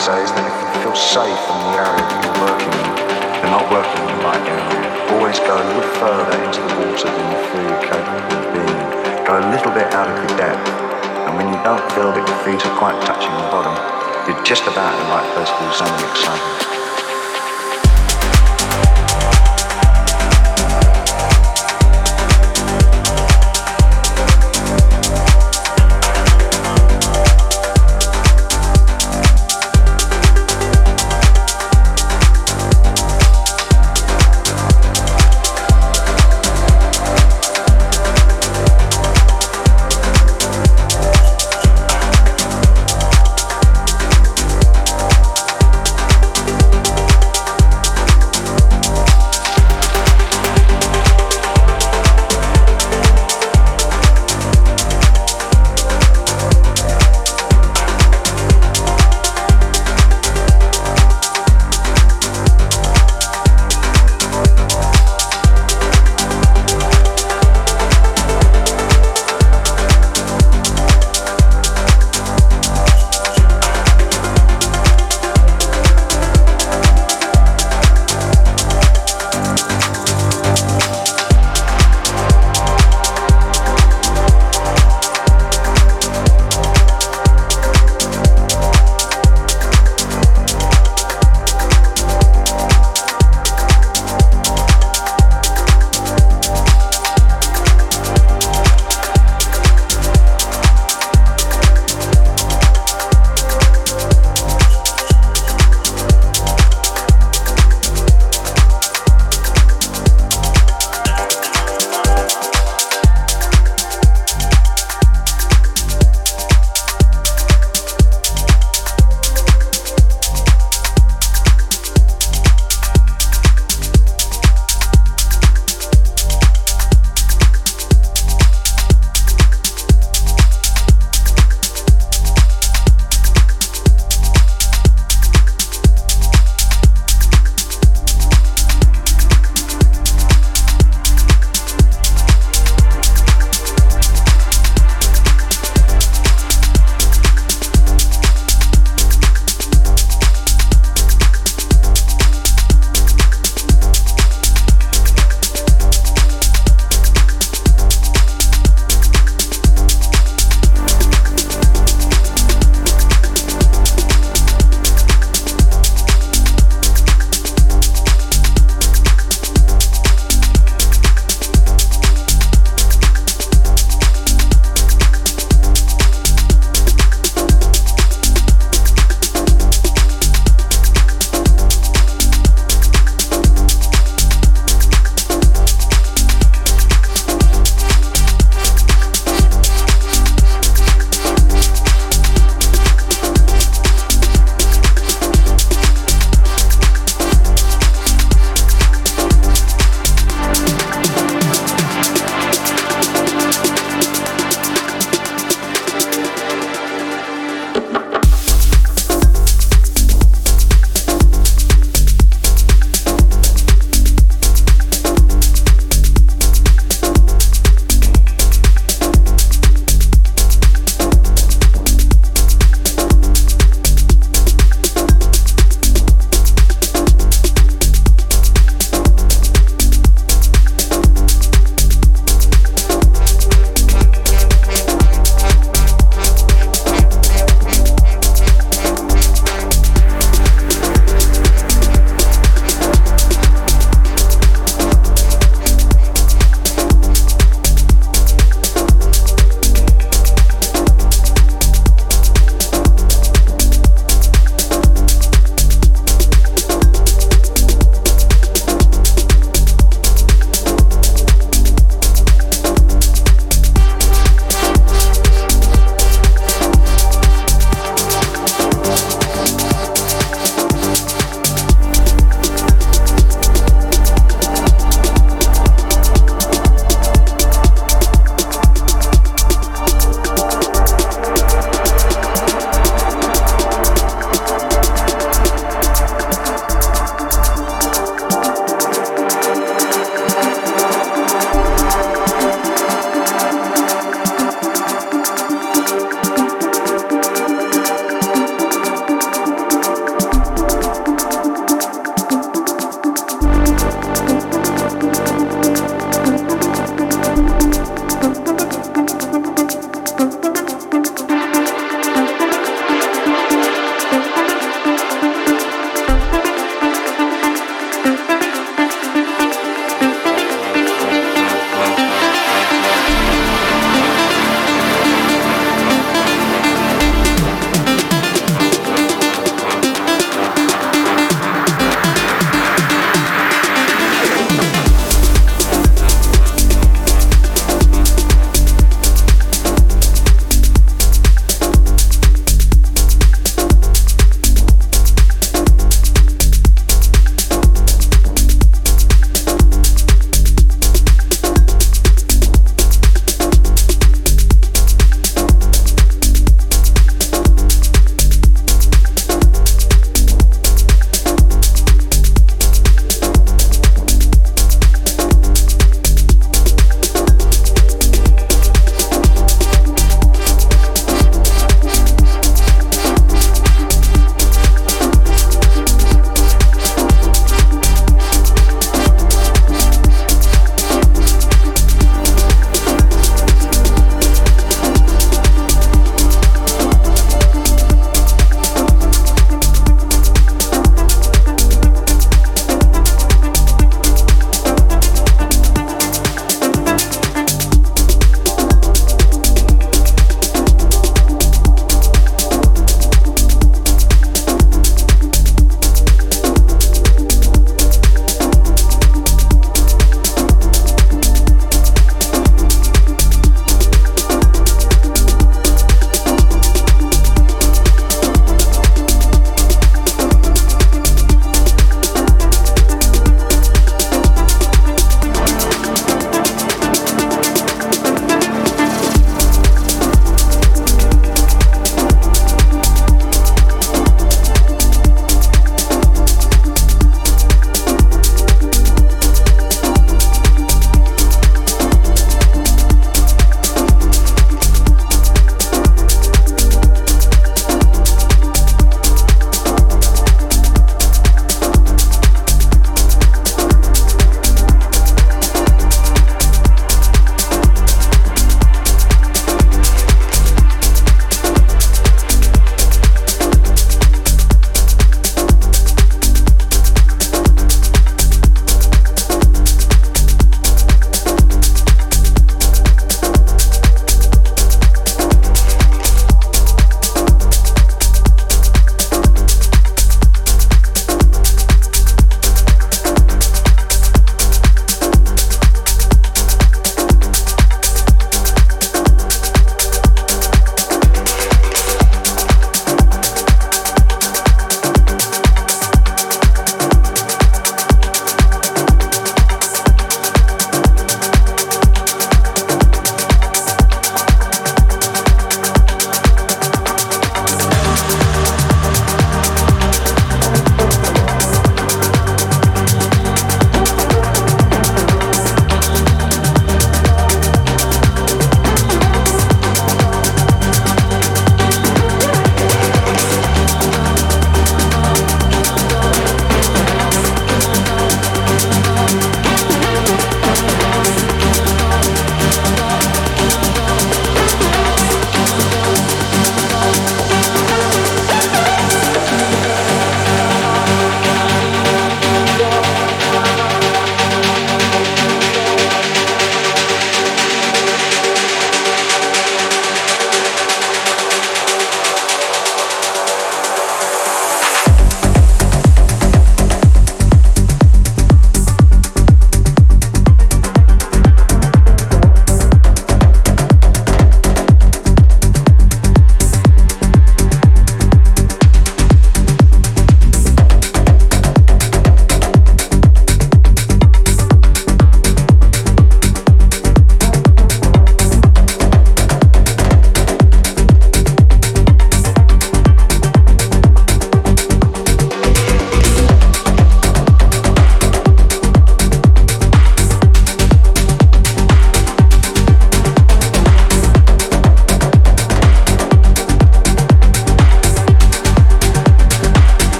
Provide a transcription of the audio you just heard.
say is that if you feel safe in the area that you're working in, you're not working in the right area. Always go a little further into the water than you feel you're capable of being. Go a little bit out of your depth. And when you don't feel that your feet are quite touching the bottom, you're just about in the right place to do something exciting.